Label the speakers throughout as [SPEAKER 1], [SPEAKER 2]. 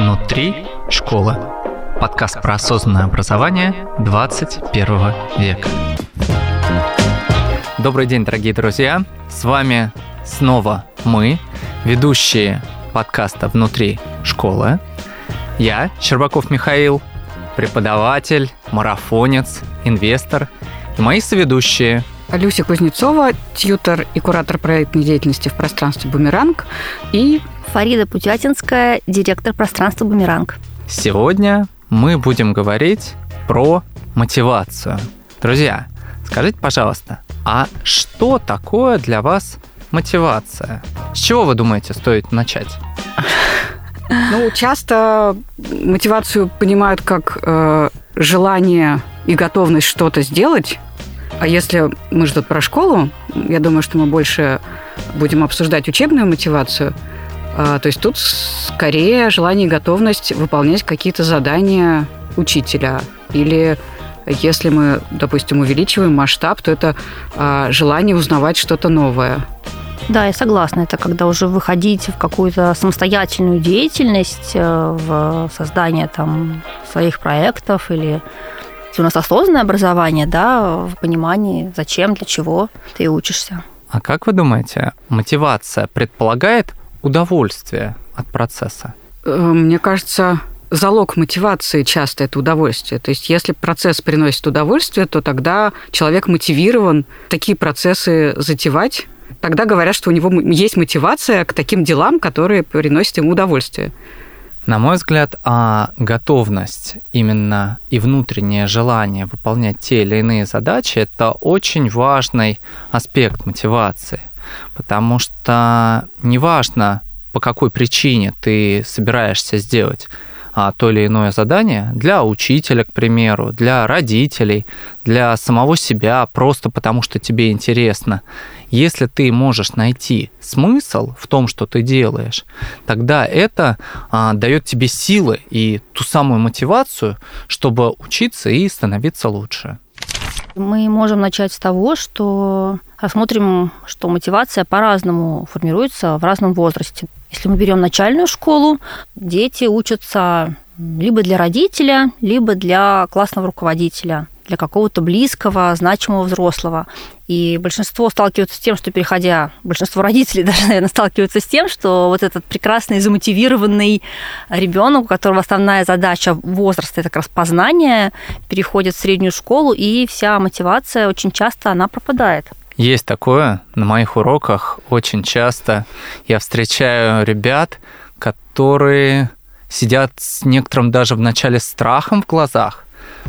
[SPEAKER 1] «Внутри школы». Подкаст про осознанное образование 21 века. Добрый день, дорогие друзья. С вами снова мы, ведущие подкаста «Внутри школы». Я, Щербаков Михаил, преподаватель, марафонец, инвестор и мои соведущие
[SPEAKER 2] Люся Кузнецова, тьютер и куратор проектной деятельности в пространстве «Бумеранг» и
[SPEAKER 3] Фарида Путятинская, директор пространства «Бумеранг».
[SPEAKER 1] Сегодня мы будем говорить про мотивацию. Друзья, скажите, пожалуйста, а что такое для вас мотивация? С чего вы думаете стоит начать?
[SPEAKER 2] Ну, часто мотивацию понимают как э, желание и готовность что-то сделать. А если мы же тут про школу, я думаю, что мы больше будем обсуждать учебную мотивацию. А, то есть тут скорее желание и готовность выполнять какие-то задания учителя. Или если мы, допустим, увеличиваем масштаб, то это а, желание узнавать что-то новое.
[SPEAKER 3] Да, я согласна. Это когда уже выходить в какую-то самостоятельную деятельность, э, в создание там своих проектов или у нас осознанное образование, да, в понимании, зачем, для чего ты учишься.
[SPEAKER 1] А как вы думаете, мотивация предполагает удовольствие от процесса?
[SPEAKER 2] Э, мне кажется, залог мотивации часто это удовольствие. То есть если процесс приносит удовольствие, то тогда человек мотивирован такие процессы затевать. Тогда говорят, что у него есть мотивация к таким делам, которые приносят ему удовольствие.
[SPEAKER 1] На мой взгляд, а готовность именно и внутреннее желание выполнять те или иные задачи – это очень важный аспект мотивации, потому что неважно, по какой причине ты собираешься сделать а, то или иное задание для учителя, к примеру, для родителей, для самого себя, просто потому что тебе интересно. Если ты можешь найти смысл в том, что ты делаешь, тогда это а, дает тебе силы и ту самую мотивацию, чтобы учиться и становиться лучше.
[SPEAKER 3] Мы можем начать с того, что рассмотрим, что мотивация по-разному формируется в разном возрасте. Если мы берем начальную школу, дети учатся либо для родителя, либо для классного руководителя, для какого-то близкого, значимого взрослого. И большинство сталкиваются с тем, что переходя, большинство родителей даже, наверное, сталкиваются с тем, что вот этот прекрасный, замотивированный ребенок, у которого основная задача возраста это как раз познание, переходит в среднюю школу, и вся мотивация очень часто она пропадает.
[SPEAKER 1] Есть такое. На моих уроках очень часто я встречаю ребят, которые сидят с некоторым даже в начале страхом в глазах,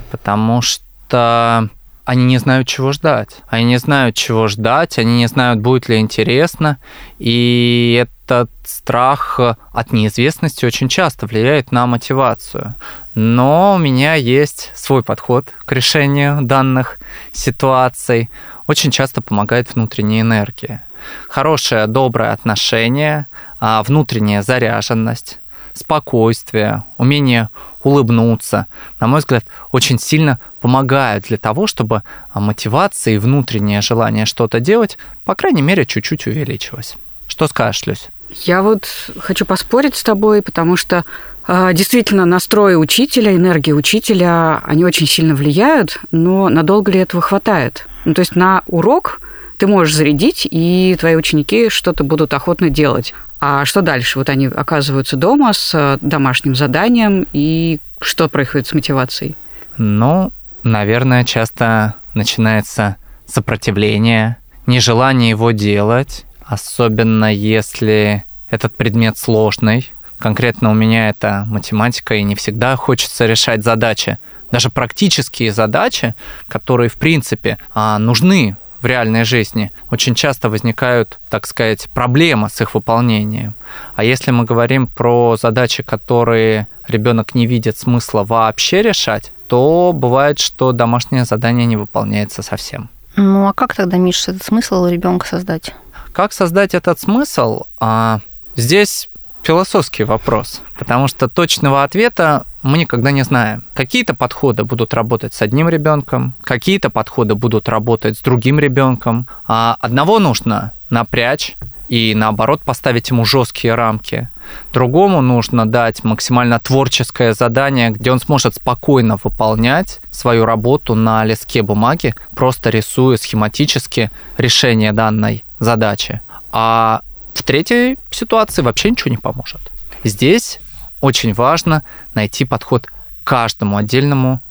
[SPEAKER 1] потому что они не знают, чего ждать. Они не знают, чего ждать, они не знают, будет ли интересно. И этот страх от неизвестности очень часто влияет на мотивацию. Но у меня есть свой подход к решению данных ситуаций. Очень часто помогает внутренняя энергия. Хорошее, доброе отношение, а, внутренняя заряженность, спокойствие, умение улыбнуться, на мой взгляд, очень сильно помогают для того, чтобы мотивация и внутреннее желание что-то делать, по крайней мере, чуть-чуть увеличилось. Что скажешь, Люсь?
[SPEAKER 2] Я вот хочу поспорить с тобой, потому что э, действительно настрои учителя, энергия учителя, они очень сильно влияют, но надолго ли этого хватает? Ну, то есть на урок ты можешь зарядить, и твои ученики что-то будут охотно делать. А что дальше? Вот они оказываются дома с э, домашним заданием, и что происходит с мотивацией?
[SPEAKER 1] Ну, наверное, часто начинается сопротивление, нежелание его делать, особенно если этот предмет сложный. Конкретно у меня это математика, и не всегда хочется решать задачи. Даже практические задачи, которые, в принципе, а, нужны в реальной жизни, очень часто возникают, так сказать, проблемы с их выполнением. А если мы говорим про задачи, которые ребенок не видит смысла вообще решать, то бывает, что домашнее задание не выполняется совсем.
[SPEAKER 3] Ну а как тогда, Миша, этот смысл у ребенка создать?
[SPEAKER 1] Как создать этот смысл? А, здесь философский вопрос, потому что точного ответа мы никогда не знаем. Какие-то подходы будут работать с одним ребенком, какие-то подходы будут работать с другим ребенком. А одного нужно напрячь, и наоборот поставить ему жесткие рамки. Другому нужно дать максимально творческое задание, где он сможет спокойно выполнять свою работу на листке бумаги, просто рисуя схематически решение данной задачи. А в третьей ситуации вообще ничего не поможет. Здесь очень важно найти подход к каждому отдельному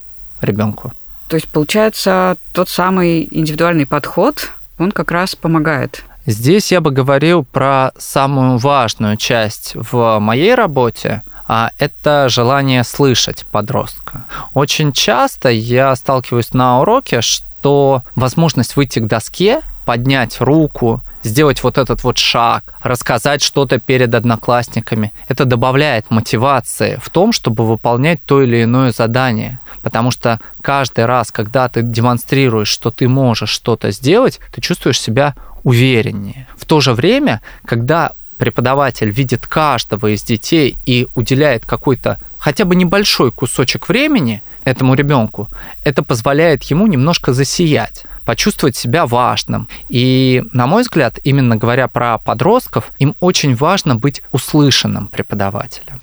[SPEAKER 1] ребенку.
[SPEAKER 2] То есть, получается, тот самый индивидуальный подход, он как раз помогает.
[SPEAKER 1] Здесь я бы говорил про самую важную часть в моей работе, а это желание слышать подростка. Очень часто я сталкиваюсь на уроке, что возможность выйти к доске, поднять руку, сделать вот этот вот шаг, рассказать что-то перед одноклассниками, это добавляет мотивации в том, чтобы выполнять то или иное задание. Потому что каждый раз, когда ты демонстрируешь, что ты можешь что-то сделать, ты чувствуешь себя увереннее. В то же время, когда преподаватель видит каждого из детей и уделяет какой-то хотя бы небольшой кусочек времени этому ребенку, это позволяет ему немножко засиять почувствовать себя важным. И, на мой взгляд, именно говоря про подростков, им очень важно быть услышанным преподавателем.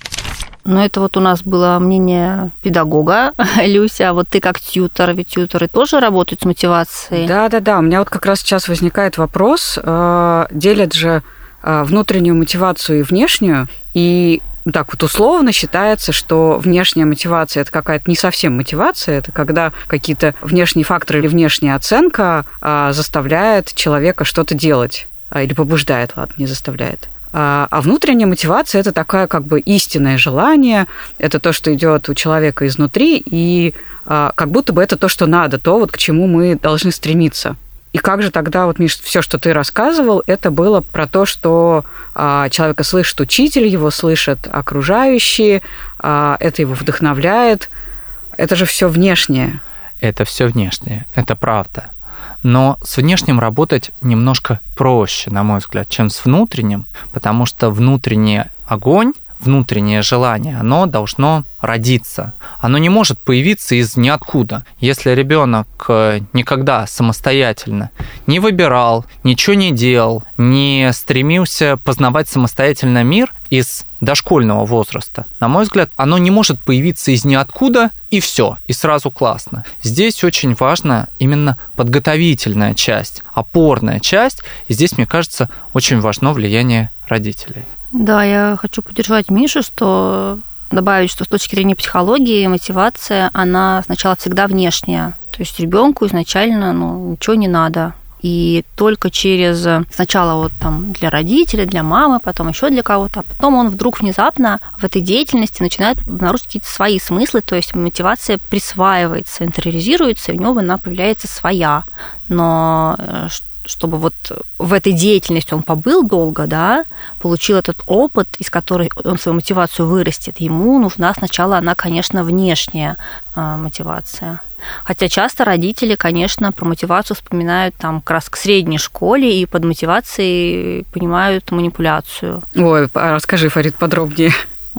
[SPEAKER 3] Но это вот у нас было мнение педагога, Люся, а вот ты как тьютер, ведь тьютеры тоже работают с мотивацией.
[SPEAKER 2] Да-да-да, у меня вот как раз сейчас возникает вопрос, э, делят же э, внутреннюю мотивацию и внешнюю, и ну, так вот условно считается, что внешняя мотивация это какая-то не совсем мотивация, это когда какие-то внешние факторы или внешняя оценка а, заставляет человека что-то делать а, или побуждает, ладно, не заставляет. А, а внутренняя мотивация это такая как бы истинное желание, это то, что идет у человека изнутри, и а, как будто бы это то, что надо, то вот к чему мы должны стремиться. И как же тогда, вот, Миш, все, что ты рассказывал, это было про то, что а, человека слышит учитель, его слышат окружающие, а, это его вдохновляет. Это же все внешнее.
[SPEAKER 1] Это все внешнее, это правда. Но с внешним работать немножко проще, на мой взгляд, чем с внутренним, потому что внутренний огонь внутреннее желание, оно должно родиться. Оно не может появиться из ниоткуда. Если ребенок э, никогда самостоятельно не выбирал, ничего не делал, не стремился познавать самостоятельно мир из дошкольного возраста, на мой взгляд, оно не может появиться из ниоткуда и все, и сразу классно. Здесь очень важна именно подготовительная часть, опорная часть, и здесь, мне кажется, очень важно влияние родителей.
[SPEAKER 3] Да, я хочу поддержать Мишу, что добавить, что с точки зрения психологии мотивация, она сначала всегда внешняя. То есть ребенку изначально ну, ничего не надо. И только через сначала вот там для родителей, для мамы, потом еще для кого-то, а потом он вдруг внезапно в этой деятельности начинает обнаружить какие-то свои смыслы, то есть мотивация присваивается, интериоризируется, и у него она появляется своя. Но э, чтобы вот в этой деятельности он побыл долго, да, получил этот опыт, из которой он свою мотивацию вырастет, ему нужна сначала она, конечно, внешняя а, мотивация. Хотя часто родители, конечно, про мотивацию вспоминают там как раз к средней школе и под мотивацией понимают манипуляцию.
[SPEAKER 2] Ой, а расскажи, Фарид, подробнее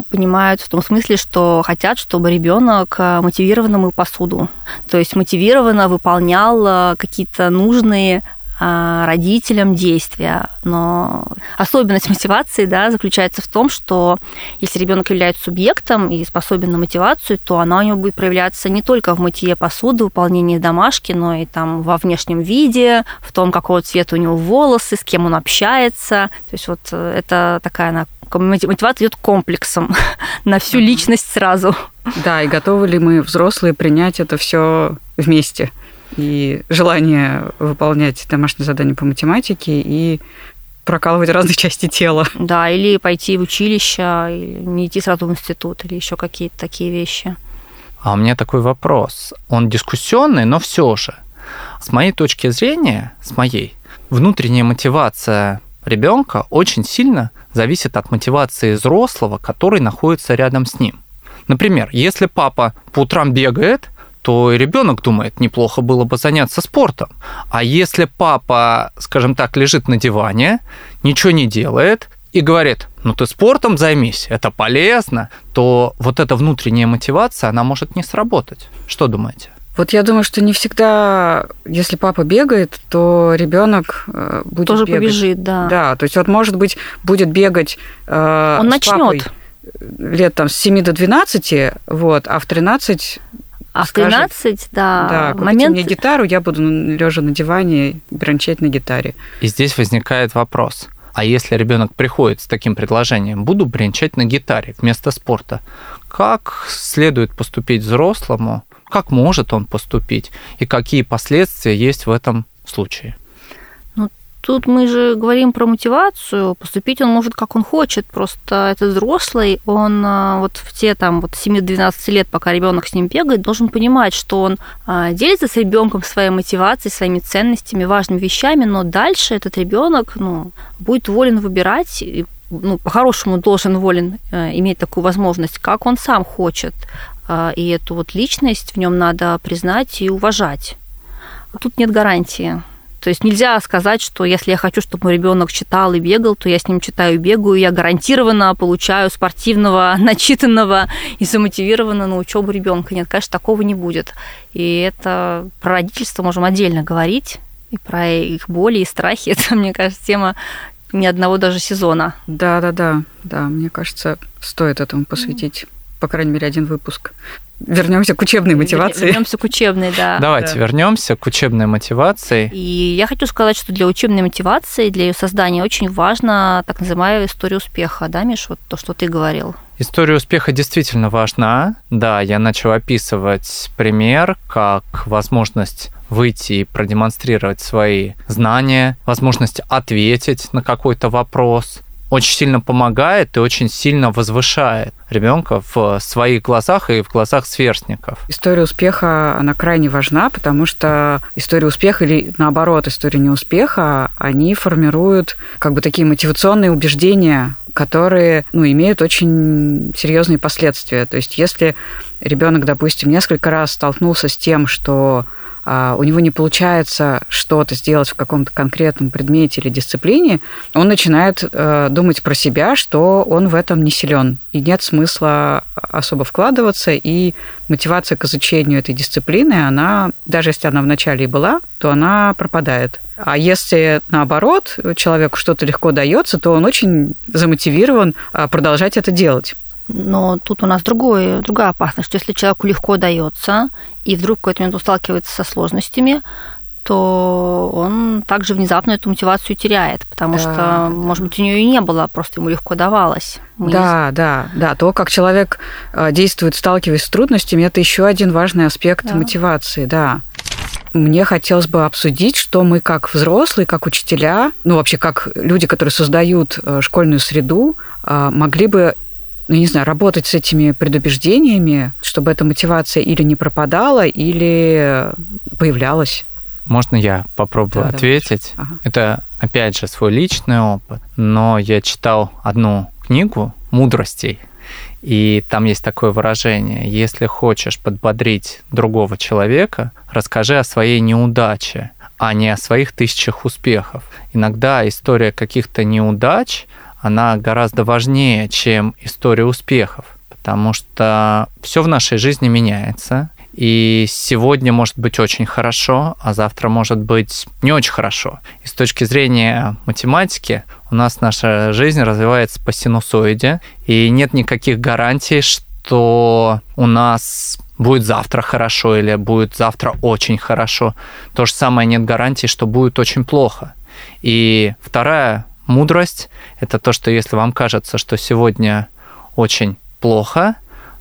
[SPEAKER 3] понимают в том смысле, что хотят, чтобы ребенок мотивированно мыл посуду, то есть мотивированно выполнял какие-то нужные а, родителям действия. Но особенность мотивации да, заключается в том, что если ребенок является субъектом и способен на мотивацию, то она у него будет проявляться не только в мытье посуды, выполнении домашки, но и там во внешнем виде, в том, какого цвета у него волосы, с кем он общается. То есть вот э, это такая она мотивация идет комплексом на всю личность сразу.
[SPEAKER 2] Да, и готовы ли мы, взрослые, принять это все вместе? И желание выполнять домашние задания по математике и прокалывать разные части тела.
[SPEAKER 3] Да, или пойти в училище, или не идти сразу в институт, или еще какие-то такие вещи.
[SPEAKER 1] А у меня такой вопрос. Он дискуссионный, но все же. С моей точки зрения, с моей, внутренняя мотивация ребенка очень сильно зависит от мотивации взрослого, который находится рядом с ним. Например, если папа по утрам бегает, то и ребенок думает, неплохо было бы заняться спортом. А если папа, скажем так, лежит на диване, ничего не делает и говорит, ну ты спортом займись, это полезно, то вот эта внутренняя мотивация, она может не сработать. Что думаете?
[SPEAKER 2] Вот я думаю, что не всегда, если папа бегает, то ребенок э, будет
[SPEAKER 3] Тоже
[SPEAKER 2] бегать.
[SPEAKER 3] побежит, да.
[SPEAKER 2] Да, то есть вот может быть будет бегать. Э,
[SPEAKER 3] Он
[SPEAKER 2] с
[SPEAKER 3] начнет.
[SPEAKER 2] папой лет там с 7 до 12, вот, а в 13
[SPEAKER 3] А в
[SPEAKER 2] скажет,
[SPEAKER 3] 13, да,
[SPEAKER 2] да,
[SPEAKER 3] момент...
[SPEAKER 2] мне гитару, я буду лежа на диване брончать на гитаре.
[SPEAKER 1] И здесь возникает вопрос. А если ребенок приходит с таким предложением, буду бренчать на гитаре вместо спорта, как следует поступить взрослому, как может он поступить и какие последствия есть в этом случае?
[SPEAKER 3] Тут мы же говорим про мотивацию. Поступить он может как он хочет. Просто этот взрослый, он а, вот в те там вот 7-12 лет, пока ребенок с ним бегает, должен понимать, что он а, делится с ребенком своей мотивацией, своими ценностями, важными вещами, но дальше этот ребенок ну, будет волен выбирать, и, ну, по-хорошему должен волен э, иметь такую возможность, как он сам хочет. А, И эту вот личность в нем надо признать и уважать. Тут нет гарантии. То есть нельзя сказать, что если я хочу, чтобы мой ребенок читал и бегал, то я с ним читаю и бегаю, и я гарантированно получаю спортивного, начитанного и замотивированного на учебу ребенка. Нет, конечно, такого не будет. И это про родительство можем отдельно говорить, и про их боли и страхи. Это, мне кажется, тема ни одного даже сезона.
[SPEAKER 2] Да, да, да, да, мне кажется, стоит этому посвятить, по крайней мере, один выпуск. Вернемся к учебной мотивации.
[SPEAKER 3] Вернемся к учебной, да.
[SPEAKER 1] Давайте
[SPEAKER 2] Да.
[SPEAKER 1] вернемся к учебной мотивации.
[SPEAKER 3] И я хочу сказать, что для учебной мотивации, для ее создания очень важна так называемая история успеха, да, Миш, вот то, что ты говорил.
[SPEAKER 1] История успеха действительно важна. Да, я начал описывать пример как возможность выйти и продемонстрировать свои знания, возможность ответить на какой-то вопрос. Очень сильно помогает и очень сильно возвышает ребенка в своих глазах и в глазах сверстников.
[SPEAKER 2] История успеха, она крайне важна, потому что история успеха или, наоборот, история неуспеха, они формируют как бы такие мотивационные убеждения, которые ну, имеют очень серьезные последствия. То есть если ребенок, допустим, несколько раз столкнулся с тем, что у него не получается что-то сделать в каком-то конкретном предмете или дисциплине, он начинает э, думать про себя, что он в этом не силен, и нет смысла особо вкладываться, и мотивация к изучению этой дисциплины, она, даже если она вначале и была, то она пропадает. А если наоборот человеку что-то легко дается, то он очень замотивирован а, продолжать это делать.
[SPEAKER 3] Но тут у нас другое, другая опасность, что если человеку легко дается, и вдруг в какой-то момент он сталкивается со сложностями, то он также внезапно эту мотивацию теряет, потому
[SPEAKER 2] Да,
[SPEAKER 3] что,
[SPEAKER 2] да.
[SPEAKER 3] может быть, у нее и не было, просто ему легко давалось. Мы
[SPEAKER 2] Да, да, да. То, как человек э, действует, сталкиваясь с трудностями, это еще один важный аспект
[SPEAKER 3] Да.
[SPEAKER 2] мотивации, да. Мне хотелось бы обсудить, что мы как взрослые, как учителя, ну вообще как люди, которые создают э, школьную среду, э, могли бы ну, не знаю, работать с этими предубеждениями, чтобы эта мотивация или не пропадала, или появлялась.
[SPEAKER 1] Можно я попробую
[SPEAKER 2] Да, давай.
[SPEAKER 1] ответить?
[SPEAKER 2] Ага.
[SPEAKER 1] Это, опять же, свой личный опыт, но я читал одну книгу «Мудростей», и там есть такое выражение, если хочешь подбодрить другого человека, расскажи о своей неудаче, а не о своих тысячах успехов. Иногда история каких-то неудач, она гораздо важнее, чем история успехов, потому что все в нашей жизни меняется, и сегодня может быть очень хорошо, а завтра может быть не очень хорошо. И с точки зрения математики у нас наша жизнь развивается по синусоиде, и нет никаких гарантий, что у нас будет завтра хорошо или будет завтра очень хорошо. То же самое нет гарантии, что будет очень плохо. И вторая мудрость – это то, что если вам кажется, что сегодня очень плохо,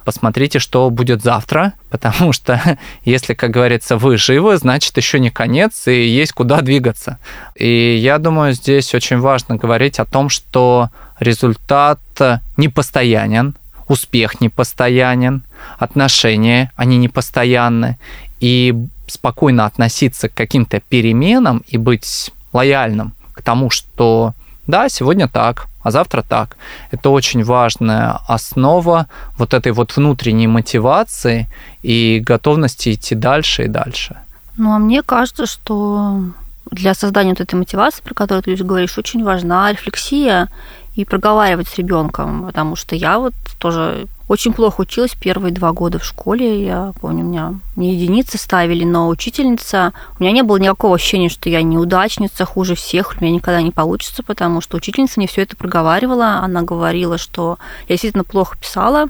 [SPEAKER 1] посмотрите, что будет завтра, потому что если, как говорится, вы живы, значит, еще не конец, и есть куда двигаться. И я думаю, здесь очень важно говорить о том, что результат не постоянен, успех не постоянен, отношения, они не постоянны, и спокойно относиться к каким-то переменам и быть лояльным к тому, что да, сегодня так, а завтра так. Это очень важная основа вот этой вот внутренней мотивации и готовности идти дальше и дальше.
[SPEAKER 3] Ну, а мне кажется, что для создания вот этой мотивации, про которую ты говоришь, очень важна рефлексия и проговаривать с ребенком, потому что я вот тоже очень плохо училась первые два года в школе. Я помню, у меня не единицы ставили, но учительница... У меня не было никакого ощущения, что я неудачница, хуже всех, у меня никогда не получится, потому что учительница мне все это проговаривала. Она говорила, что я действительно плохо писала,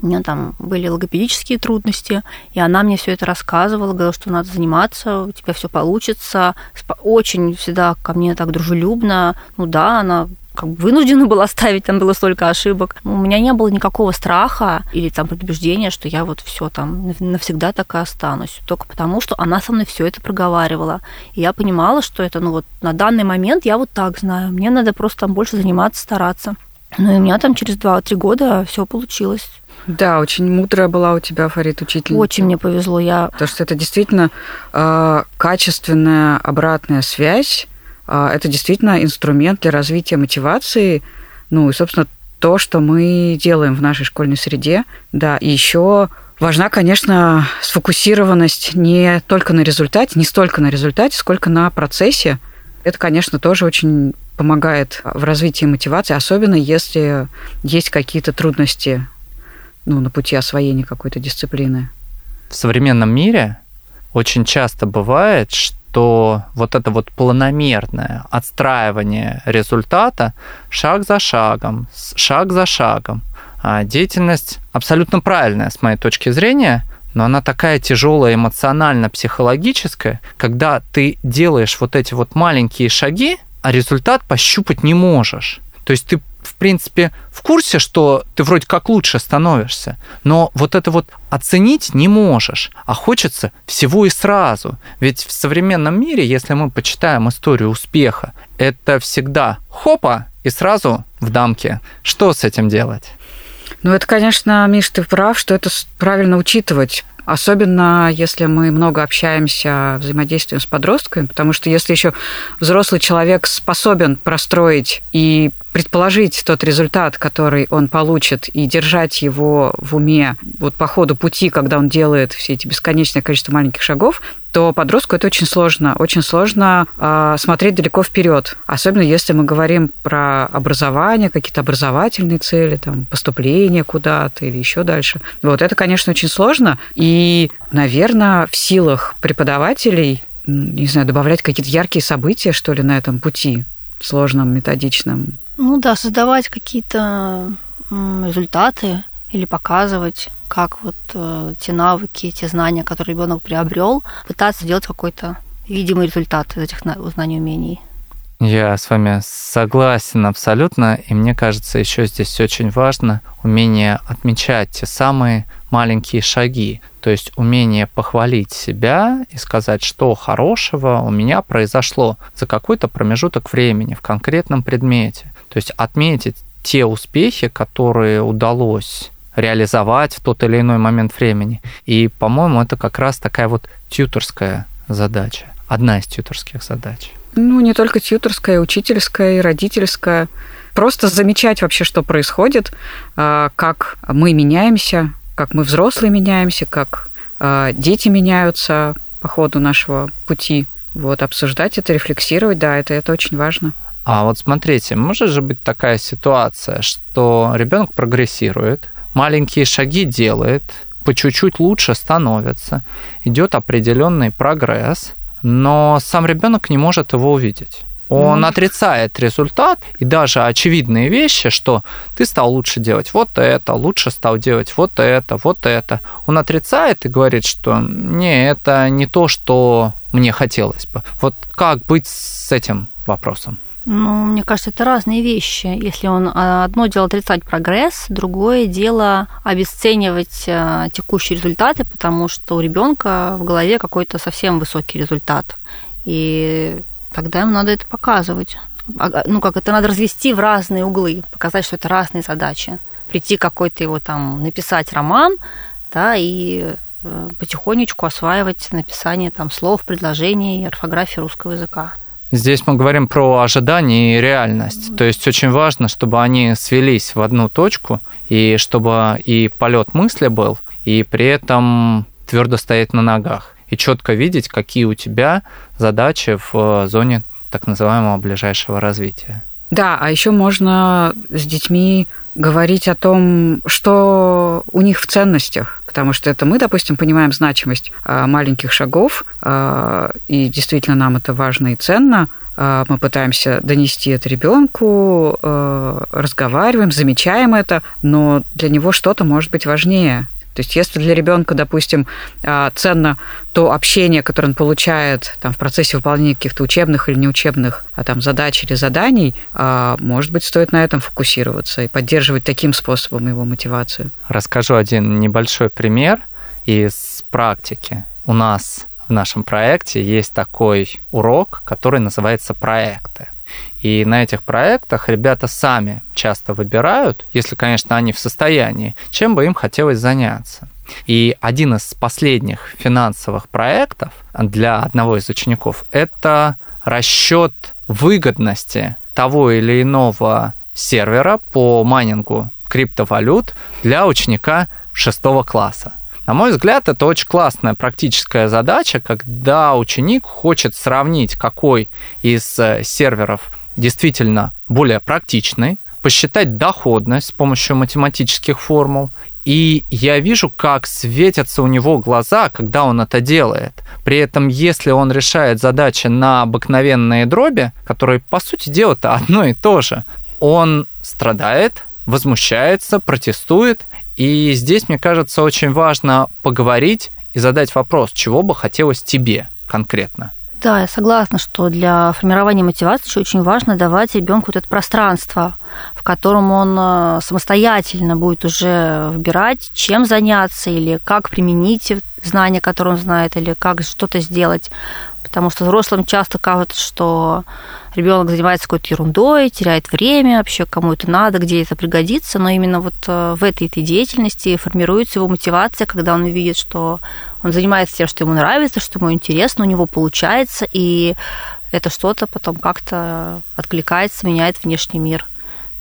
[SPEAKER 3] у меня там были логопедические трудности, и она мне все это рассказывала, говорила, что надо заниматься, у тебя все получится. Очень всегда ко мне так дружелюбно. Ну да, она как бы вынуждена была ставить, там было столько ошибок. У меня не было никакого страха или там предубеждения, что я вот все там навсегда так и останусь. Только потому, что она со мной все это проговаривала. И я понимала, что это, ну вот на данный момент я вот так знаю. Мне надо просто там больше заниматься, стараться. Ну и у меня там через 2-3 года все получилось.
[SPEAKER 2] Да, очень мудрая была у тебя, Фарид, учительница.
[SPEAKER 3] Очень мне повезло. Я...
[SPEAKER 2] Потому что это действительно э, качественная обратная связь. Э, это действительно инструмент для развития мотивации. Ну и, собственно, то, что мы делаем в нашей школьной среде. Да, и еще важна, конечно, сфокусированность не только на результате, не столько на результате, сколько на процессе. Это, конечно, тоже очень помогает в развитии мотивации, особенно если есть какие-то трудности ну, на пути освоения какой-то дисциплины.
[SPEAKER 1] В современном мире очень часто бывает, что вот это вот планомерное отстраивание результата шаг за шагом, шаг за шагом, а деятельность абсолютно правильная с моей точки зрения, но она такая тяжелая эмоционально-психологическая, когда ты делаешь вот эти вот маленькие шаги, а результат пощупать не можешь. То есть ты в принципе, в курсе, что ты вроде как лучше становишься, но вот это вот оценить не можешь, а хочется всего и сразу. Ведь в современном мире, если мы почитаем историю успеха, это всегда хопа и сразу в дамке. Что с этим делать?
[SPEAKER 2] Ну, это, конечно, Миш, ты прав, что это правильно учитывать. Особенно если мы много общаемся, взаимодействуем с подростками, потому что если еще взрослый человек способен простроить и предположить тот результат, который он получит, и держать его в уме вот по ходу пути, когда он делает все эти бесконечное количество маленьких шагов, то подростку это очень сложно. Очень сложно э, смотреть далеко вперед. Особенно если мы говорим про образование, какие-то образовательные цели, там, поступление куда-то или еще дальше. Вот это, конечно, очень сложно. И, наверное, в силах преподавателей не знаю, добавлять какие-то яркие события, что ли, на этом пути сложном, методичном.
[SPEAKER 3] Ну да, создавать какие-то результаты или показывать, как вот э, те навыки, те знания, которые ребенок приобрел, пытаться делать какой-то видимый результат из этих знаний и умений.
[SPEAKER 1] Я с вами согласен абсолютно, и мне кажется, еще здесь очень важно умение отмечать те самые маленькие шаги, то есть умение похвалить себя и сказать, что хорошего у меня произошло за какой-то промежуток времени в конкретном предмете. То есть отметить те успехи, которые удалось реализовать в тот или иной момент времени. И, по-моему, это как раз такая вот тьюторская задача, одна из тьюторских задач.
[SPEAKER 2] Ну, не только тьюторская, учительская, и родительская. Просто замечать вообще, что происходит, а, как мы меняемся, как мы взрослые меняемся, как а, дети меняются по ходу нашего пути. Вот, обсуждать это, рефлексировать, да, это, это очень важно.
[SPEAKER 1] А вот смотрите, может же быть такая ситуация, что ребенок прогрессирует, маленькие шаги делает, по чуть-чуть лучше становится, идет определенный прогресс, но сам ребенок не может его увидеть. Он mm. отрицает результат и даже очевидные вещи, что ты стал лучше делать вот это, лучше стал делать вот это, вот это. Он отрицает и говорит, что не, это не то, что мне хотелось бы. Вот как быть с этим вопросом?
[SPEAKER 3] Ну, мне кажется, это разные вещи. Если он а, одно дело отрицать прогресс, другое дело обесценивать а, текущие результаты, потому что у ребенка в голове какой-то совсем высокий результат. И тогда ему надо это показывать. А, ну, как это надо развести в разные углы, показать, что это разные задачи. Прийти какой-то его там, написать роман, да, и э, потихонечку осваивать написание там слов, предложений орфографии русского языка.
[SPEAKER 1] Здесь мы говорим про ожидание и реальность. То есть очень важно, чтобы они свелись в одну точку, и чтобы и полет мысли был, и при этом твердо стоять на ногах. и четко видеть, какие у тебя задачи в зоне так называемого ближайшего развития.
[SPEAKER 2] Да, а еще можно с детьми говорить о том, что у них в ценностях, потому что это мы, допустим, понимаем значимость а, маленьких шагов, а, и действительно нам это важно и ценно, а, мы пытаемся донести это ребенку, разговариваем, замечаем это, но для него что-то может быть важнее. То есть если для ребенка, допустим, а, ценно то общение, которое он получает там, в процессе выполнения каких-то учебных или неучебных а, там, задач или заданий, а, может быть, стоит на этом фокусироваться и поддерживать таким способом его мотивацию.
[SPEAKER 1] Расскажу один небольшой пример из практики. У нас в нашем проекте есть такой урок, который называется «Проекты». И на этих проектах ребята сами часто выбирают, если, конечно, они в состоянии, чем бы им хотелось заняться. И один из последних финансовых проектов для одного из учеников – это расчет выгодности того или иного сервера по майнингу криптовалют для ученика шестого класса. На мой взгляд, это очень классная практическая задача, когда ученик хочет сравнить, какой из э, серверов действительно более практичный, посчитать доходность с помощью математических формул. И я вижу, как светятся у него глаза, когда он это делает. При этом, если он решает задачи на обыкновенные дроби, которые, по сути дела-то одно и то же, он страдает, возмущается, протестует, и здесь, мне кажется, очень важно поговорить и задать вопрос, чего бы хотелось тебе конкретно.
[SPEAKER 3] Да, я согласна, что для формирования мотивации очень важно давать ребенку вот это пространство, в котором он э, самостоятельно будет уже выбирать, чем заняться или как применить знания, которые он знает, или как что-то сделать. Потому что взрослым часто кажется, что ребенок занимается какой-то ерундой, теряет время, вообще кому это надо, где это пригодится, но именно вот э, в этой, этой деятельности формируется его мотивация, когда он видит, что он занимается тем, что ему нравится, что ему интересно, у него получается, и это что-то потом как-то откликается, меняет внешний мир,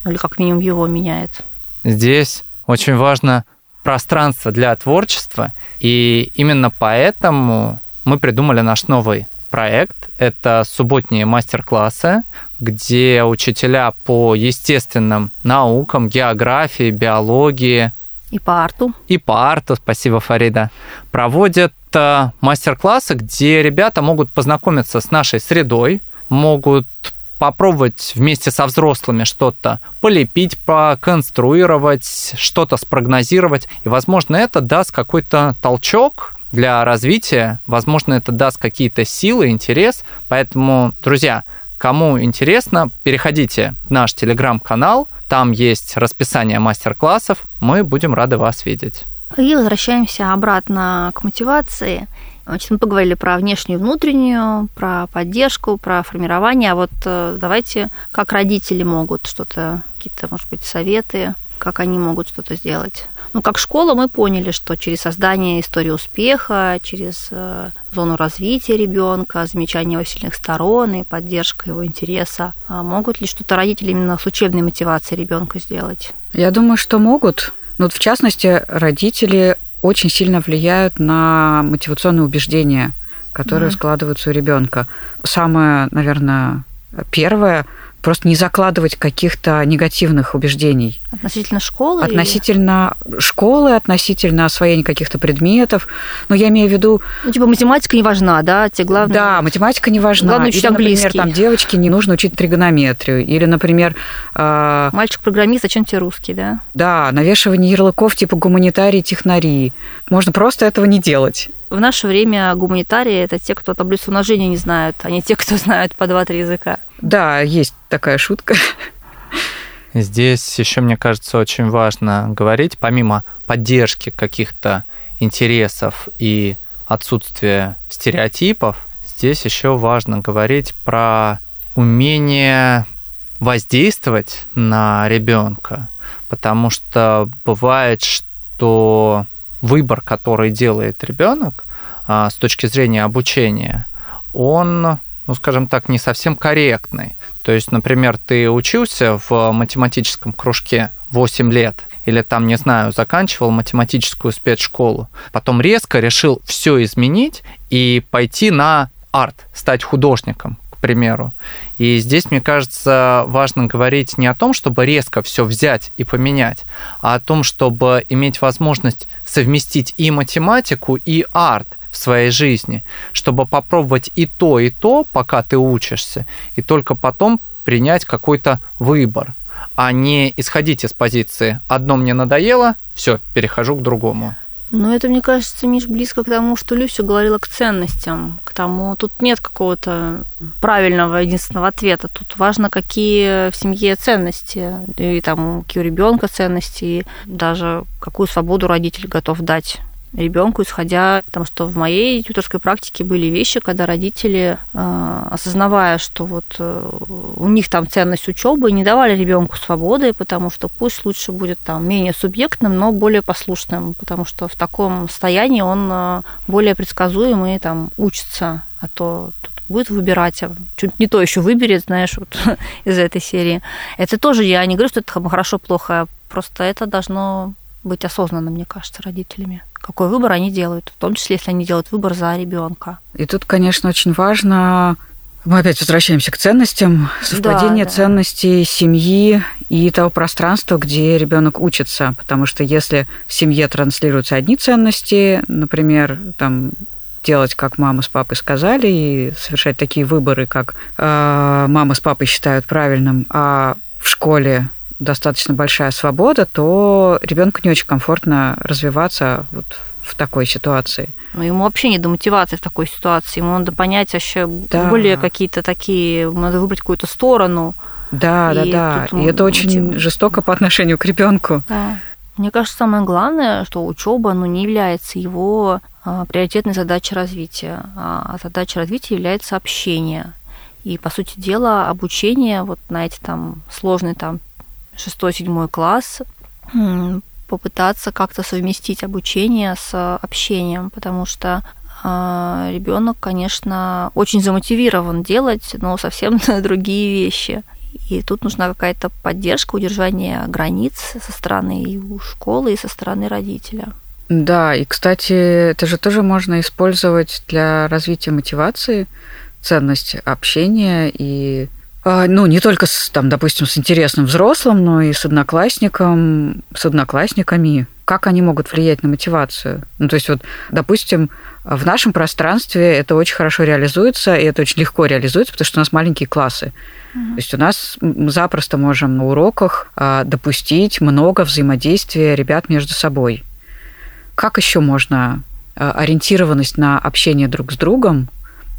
[SPEAKER 3] ну или как минимум его меняет.
[SPEAKER 1] Здесь очень важно пространство для творчества, и именно поэтому мы придумали наш новый проект. Это субботние мастер-классы, где учителя по естественным наукам, географии, биологии,
[SPEAKER 3] и по арту.
[SPEAKER 1] И по арту, спасибо, Фарида. Проводят э, мастер-классы, где ребята могут познакомиться с нашей средой, могут попробовать вместе со взрослыми что-то полепить, поконструировать, что-то спрогнозировать. И, возможно, это даст какой-то толчок для развития. Возможно, это даст какие-то силы, интерес. Поэтому, друзья, кому интересно, переходите в наш телеграм-канал. Там есть расписание мастер-классов. Мы будем рады вас видеть.
[SPEAKER 3] И возвращаемся обратно к мотивации. Значит, мы поговорили про внешнюю и внутреннюю, про поддержку, про формирование. А вот э, давайте, как родители могут что-то, какие-то, может быть, советы как они могут что-то сделать. Ну, как школа мы поняли, что через создание истории успеха, через э, зону развития ребенка, замечание его сильных сторон и поддержка его интереса, а могут ли что-то родители именно с учебной мотивацией ребенка сделать?
[SPEAKER 2] Я думаю, что могут. Ну, вот в частности, родители очень сильно влияют на мотивационные убеждения, которые mm. складываются у ребенка. Самое, наверное, первое просто не закладывать каких-то негативных убеждений.
[SPEAKER 3] Относительно школы?
[SPEAKER 2] Относительно или... школы, относительно освоения каких-то предметов. Но я имею в виду...
[SPEAKER 3] Ну, типа математика не важна, да? Тебе главное...
[SPEAKER 2] Да, математика не важна.
[SPEAKER 3] Главное учить или,
[SPEAKER 2] английский. например, там девочке не нужно учить тригонометрию. Или, например...
[SPEAKER 3] Э... Мальчик-программист, зачем тебе русский, да?
[SPEAKER 2] Да, навешивание ярлыков типа гуманитарии, технари. Можно просто этого не делать.
[SPEAKER 3] В наше время гуманитарии – это те, кто таблицу умножения не знают, а не те, кто знают по два-три языка.
[SPEAKER 2] Да, есть такая шутка.
[SPEAKER 1] Здесь еще, мне кажется, очень важно говорить, помимо поддержки каких-то интересов и отсутствия стереотипов, здесь еще важно говорить про умение воздействовать на ребенка, потому что бывает, что выбор, который делает ребенок а, с точки зрения обучения, он, ну, скажем так, не совсем корректный. То есть, например, ты учился в математическом кружке 8 лет, или там, не знаю, заканчивал математическую спецшколу, потом резко решил все изменить и пойти на арт, стать художником, примеру. И здесь, мне кажется, важно говорить не о том, чтобы резко все взять и поменять, а о том, чтобы иметь возможность совместить и математику, и арт в своей жизни, чтобы попробовать и то, и то, пока ты учишься, и только потом принять какой-то выбор, а не исходить из позиции «одно мне надоело, все, перехожу к другому».
[SPEAKER 3] Ну, это, мне кажется, Миш, близко к тому, что Люся говорила к ценностям, к тому, тут нет какого-то правильного единственного ответа. Тут важно, какие в семье ценности, и там, какие у ребенка ценности, и даже какую свободу родитель готов дать ребенку, исходя, потому что в моей тьюторской практике были вещи, когда родители, э, осознавая, что вот э, у них там ценность учебы, не давали ребенку свободы, потому что пусть лучше будет там менее субъектным, но более послушным, потому что в таком состоянии он э, более предсказуемый, там учится, а то будет выбирать, а что-нибудь не то еще выберет, знаешь, вот из этой серии. Это тоже я не говорю, что это хорошо, плохо, а просто это должно быть осознанным, мне кажется, родителями. Какой выбор они делают, в том числе, если они делают выбор за ребенка.
[SPEAKER 2] И тут, конечно, очень важно мы опять возвращаемся к ценностям, совпадение да, да. ценностей семьи и того пространства, где ребенок учится. Потому что если в семье транслируются одни ценности, например, там делать, как мама с папой сказали, и совершать такие выборы, как э, мама с папой считают правильным, а в школе достаточно большая свобода, то ребенку не очень комфортно развиваться вот в такой ситуации.
[SPEAKER 3] Ну, ему вообще не до мотивации в такой ситуации. Ему надо понять вообще да. более какие-то такие, надо выбрать какую-то сторону.
[SPEAKER 2] Да, и да, да. И это очень жестоко по отношению к ребенку.
[SPEAKER 3] Да. Мне кажется, самое главное, что учеба ну, не является его а, приоритетной задачей развития. А задача развития является общение. И, по сути дела, обучение вот на эти там сложные там шестой-седьмой класс, попытаться как-то совместить обучение с общением, потому что а, ребенок, конечно, очень замотивирован делать, но совсем другие вещи. И тут нужна какая-то поддержка, удержание границ со стороны и у школы, и со стороны родителя.
[SPEAKER 2] Да, и, кстати, это же тоже можно использовать для развития мотивации, ценность общения и ну, не только, с, там, допустим, с интересным взрослым, но и с одноклассником, с одноклассниками. Как они могут влиять на мотивацию? Ну, то есть вот, допустим, в нашем пространстве это очень хорошо реализуется, и это очень легко реализуется, потому что у нас маленькие классы. Mm-hmm. То есть у нас мы запросто можем на уроках а, допустить много взаимодействия ребят между собой. Как еще можно а, ориентированность на общение друг с другом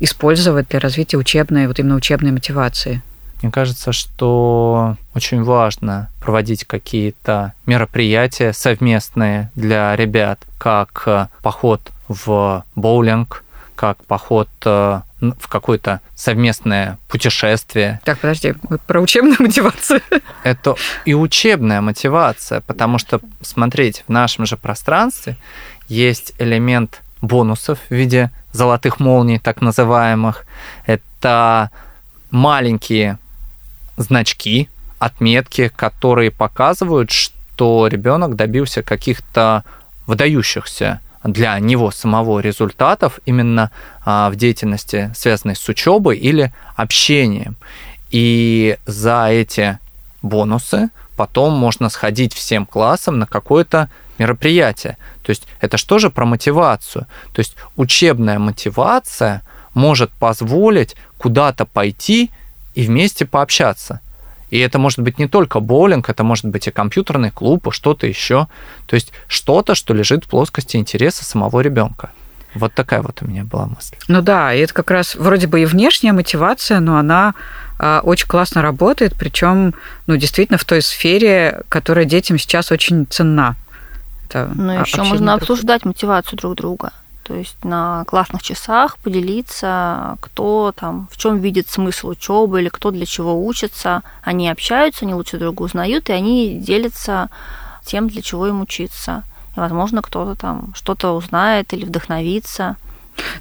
[SPEAKER 2] использовать для развития учебной, вот именно учебной мотивации?
[SPEAKER 1] Мне кажется, что очень важно проводить какие-то мероприятия совместные для ребят, как э, поход в боулинг, как поход э, в какое-то совместное путешествие.
[SPEAKER 2] Так, подожди, вы про учебную мотивацию?
[SPEAKER 1] Это и учебная мотивация, потому что, смотрите, в нашем же пространстве есть элемент бонусов в виде золотых молний, так называемых. Это маленькие значки, отметки, которые показывают, что ребенок добился каких-то выдающихся для него самого результатов именно а, в деятельности, связанной с учебой или общением. И за эти бонусы потом можно сходить всем классом на какое-то мероприятие. То есть это что же про мотивацию? То есть учебная мотивация может позволить куда-то пойти и вместе пообщаться. И это может быть не только боулинг, это может быть и компьютерный клуб, и что-то еще. То есть что-то, что лежит в плоскости интереса самого ребенка. Вот такая вот у меня была мысль.
[SPEAKER 2] Ну да, и это как раз вроде бы и внешняя мотивация, но она а, очень классно работает, причем, ну, действительно в той сфере, которая детям сейчас очень ценна.
[SPEAKER 3] Это ну, еще можно обсуждать мотивацию друг друга. То есть на классных часах поделиться, кто там, в чем видит смысл учебы или кто для чего учится. Они общаются, они лучше друг друга узнают, и они делятся тем, для чего им учиться. И, возможно, кто-то там что-то узнает или вдохновится.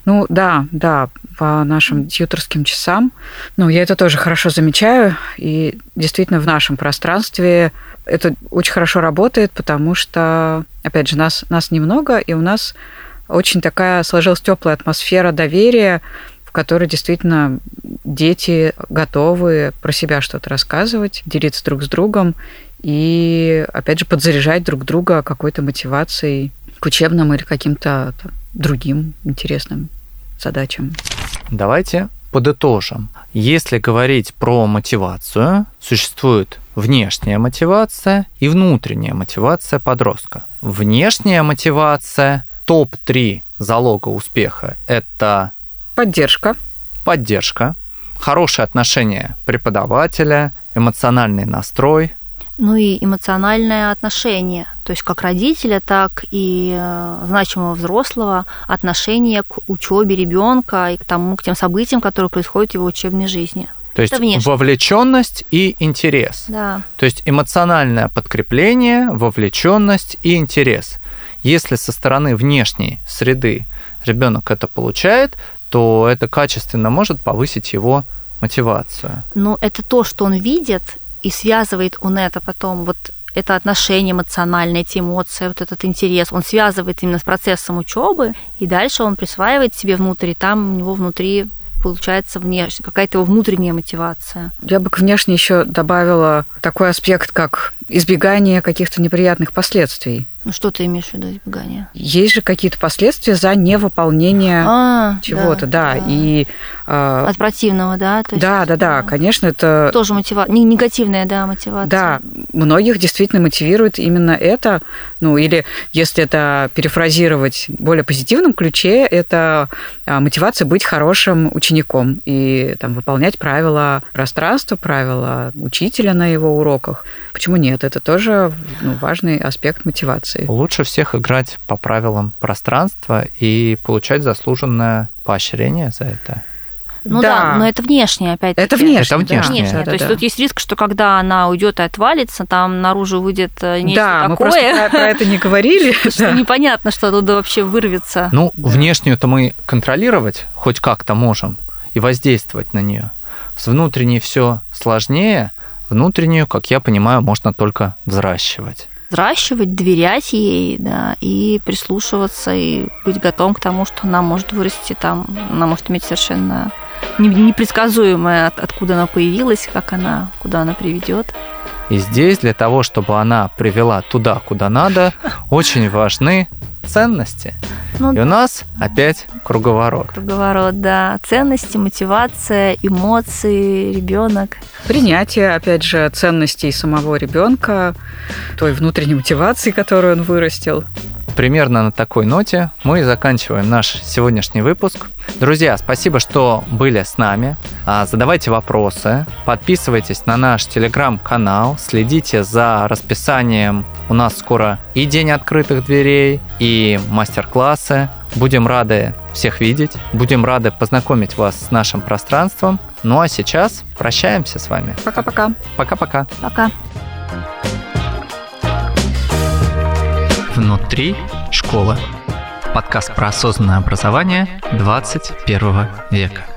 [SPEAKER 2] Ну да, да, по нашим тьюторским часам. Ну, я это тоже хорошо замечаю. И действительно в нашем пространстве это очень хорошо работает, потому что, опять же, нас, нас немного, и у нас очень такая сложилась теплая атмосфера доверия, в которой действительно дети готовы про себя что-то рассказывать, делиться друг с другом и, опять же, подзаряжать друг друга какой-то мотивацией к учебным или каким-то другим интересным задачам.
[SPEAKER 1] Давайте подытожим. Если говорить про мотивацию, существует внешняя мотивация и внутренняя мотивация подростка. Внешняя мотивация, топ-3 залога успеха – это
[SPEAKER 2] поддержка,
[SPEAKER 1] поддержка, хорошее отношение преподавателя, эмоциональный настрой,
[SPEAKER 3] ну и эмоциональное отношение, то есть как родителя, так и э, значимого взрослого отношение к учебе ребенка и к тому, к тем событиям, которые происходят в его учебной жизни.
[SPEAKER 1] То есть вовлеченность и интерес.
[SPEAKER 3] Да.
[SPEAKER 1] То есть эмоциональное подкрепление, вовлеченность и интерес. Если со стороны внешней среды ребенок это получает, то это качественно может повысить его мотивацию.
[SPEAKER 3] Ну, это то, что он видит, и связывает он это потом, вот это отношение эмоциональное, эти эмоции, вот этот интерес, он связывает именно с процессом учебы, и дальше он присваивает себе внутрь, и там у него внутри получается внешне, какая-то его внутренняя мотивация.
[SPEAKER 2] Я бы к внешне еще добавила такой аспект, как избегание каких-то неприятных последствий.
[SPEAKER 3] Ну, что ты имеешь в виду избегание?
[SPEAKER 2] Есть же какие-то последствия за невыполнение а, чего-то, да, да. да. И,
[SPEAKER 3] э, От противного, да?
[SPEAKER 2] То есть, да, да, да, конечно, это...
[SPEAKER 3] Тоже мотивация, негативная, да, мотивация.
[SPEAKER 2] Да, многих действительно мотивирует именно это, ну, или если это перефразировать в более позитивном ключе, это а, мотивация быть хорошим учеником и там выполнять правила пространства, правила учителя на его уроках. Почему нет? Это тоже ну, важный аспект мотивации ситуации.
[SPEAKER 1] Лучше всех играть по правилам пространства и получать заслуженное поощрение за это.
[SPEAKER 3] Ну да, да но это внешнее опять.
[SPEAKER 2] Это внешнее. Это
[SPEAKER 1] внешнее. Да.
[SPEAKER 3] Да, То да, есть да. тут есть риск, что когда она уйдет и отвалится, там наружу выйдет э, нечто
[SPEAKER 2] да,
[SPEAKER 3] такое.
[SPEAKER 2] мы просто про, про это не говорили.
[SPEAKER 3] Что непонятно, что оттуда вообще вырвется.
[SPEAKER 1] Ну, внешнюю-то мы контролировать хоть как-то можем и воздействовать на нее. С внутренней все сложнее. Внутреннюю, как я понимаю, можно только взращивать
[SPEAKER 3] взращивать, доверять ей, да, и прислушиваться, и быть готовым к тому, что она может вырасти там, она может иметь совершенно непредсказуемое, откуда она появилась, как она, куда она приведет.
[SPEAKER 1] И здесь для того, чтобы она привела туда, куда надо, очень важны ценности. Ну, и у нас опять круговорот.
[SPEAKER 3] Круговорот, да. Ценности, мотивация, эмоции, ребенок.
[SPEAKER 2] Принятие, опять же, ценностей самого ребенка, той внутренней мотивации, которую он вырастил.
[SPEAKER 1] Примерно на такой ноте мы заканчиваем наш сегодняшний выпуск. Друзья, спасибо, что были с нами. А, задавайте вопросы, подписывайтесь на наш телеграм-канал, следите за расписанием. У нас скоро и день открытых дверей, и мастер-классы. Будем рады всех видеть, будем рады познакомить вас с нашим пространством. Ну а сейчас прощаемся с вами.
[SPEAKER 2] Пока-пока.
[SPEAKER 1] Пока-пока.
[SPEAKER 3] Пока.
[SPEAKER 1] Внутри школы. Подкаст про осознанное образование 21 века.